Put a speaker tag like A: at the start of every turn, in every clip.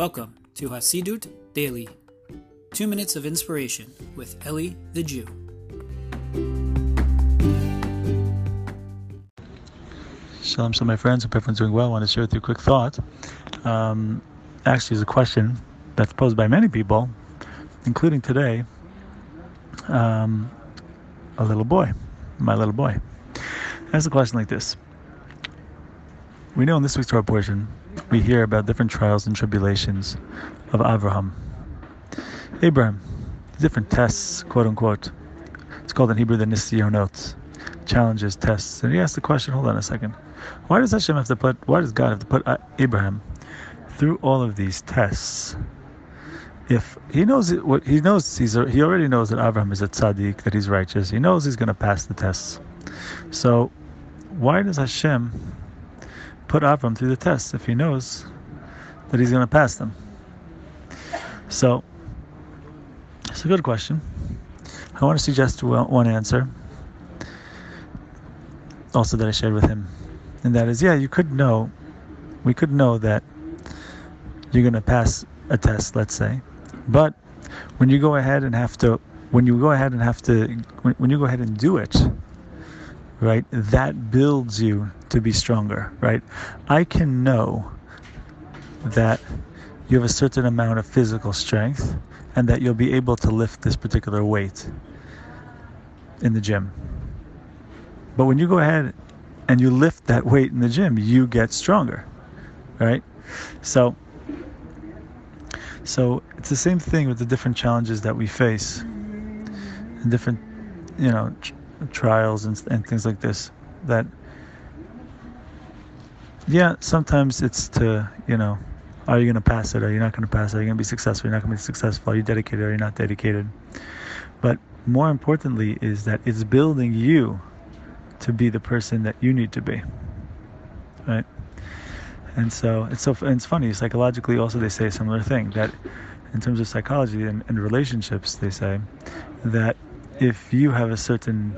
A: Welcome to Hasidut Daily, two minutes of inspiration with Eli the Jew.
B: Shalom, shalom, my friends. Hope everyone's doing well. I want to share with you a quick thought. Um, actually, it's a question that's posed by many people, including today, um, a little boy, my little boy. Ask a question like this. We know in this week's Torah portion, we hear about different trials and tribulations of Abraham. Abraham, different tests, quote unquote. It's called in Hebrew the Nisyonot, challenges, tests. And he asked the question, hold on a second. Why does Hashem have to put, why does God have to put Abraham through all of these tests? If he knows it, what he knows, he's, he already knows that Abraham is a tzaddik, that he's righteous. He knows he's going to pass the tests. So, why does Hashem put Avram through the test if he knows that he's going to pass them? So, it's a good question. I want to suggest one answer, also that I shared with him, and that is, yeah, you could know, we could know that you're going to pass a test, let's say, but when you go ahead and have to, when you go ahead and have to, when, when you go ahead and do it, right, that builds you to be stronger, right? I can know that you have a certain amount of physical strength and that you'll be able to lift this particular weight in the gym. But when you go ahead and you lift that weight in the gym, you get stronger, right? So, so it's the same thing with the different challenges that we face, different, you know, trials and, and things like this that yeah sometimes it's to you know are you going to pass it? Are you not going to pass it? Are you going to be successful? You're not going to be successful. Are you dedicated? Are you not dedicated? But more importantly is that it's building you to be the person that you need to be right? And so it's so and it's funny psychologically also they say a similar thing that in terms of psychology and, and relationships they say that if you have a certain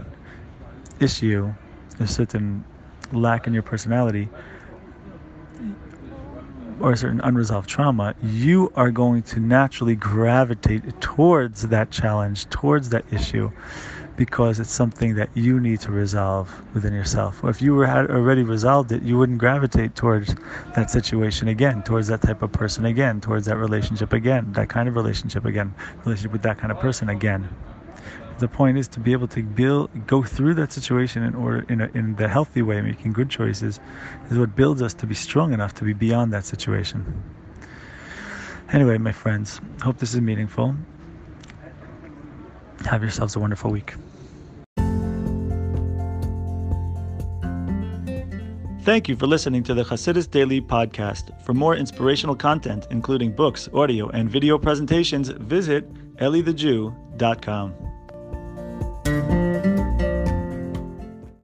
B: issue, a certain lack in your personality, or a certain unresolved trauma, you are going to naturally gravitate towards that challenge, towards that issue, because it's something that you need to resolve within yourself. Or if you were had already resolved it, you wouldn't gravitate towards that situation again, towards that type of person again, towards that relationship again, that kind of relationship again, relationship with that kind of person again the point is to be able to build, go through that situation in order in, a, in the healthy way, making good choices, is what builds us to be strong enough to be beyond that situation. Anyway, my friends, hope this is meaningful. Have yourselves a wonderful week. Thank you for listening to the Hasidus Daily Podcast. For more inspirational content, including books, audio, and video presentations, visit elithejew.com.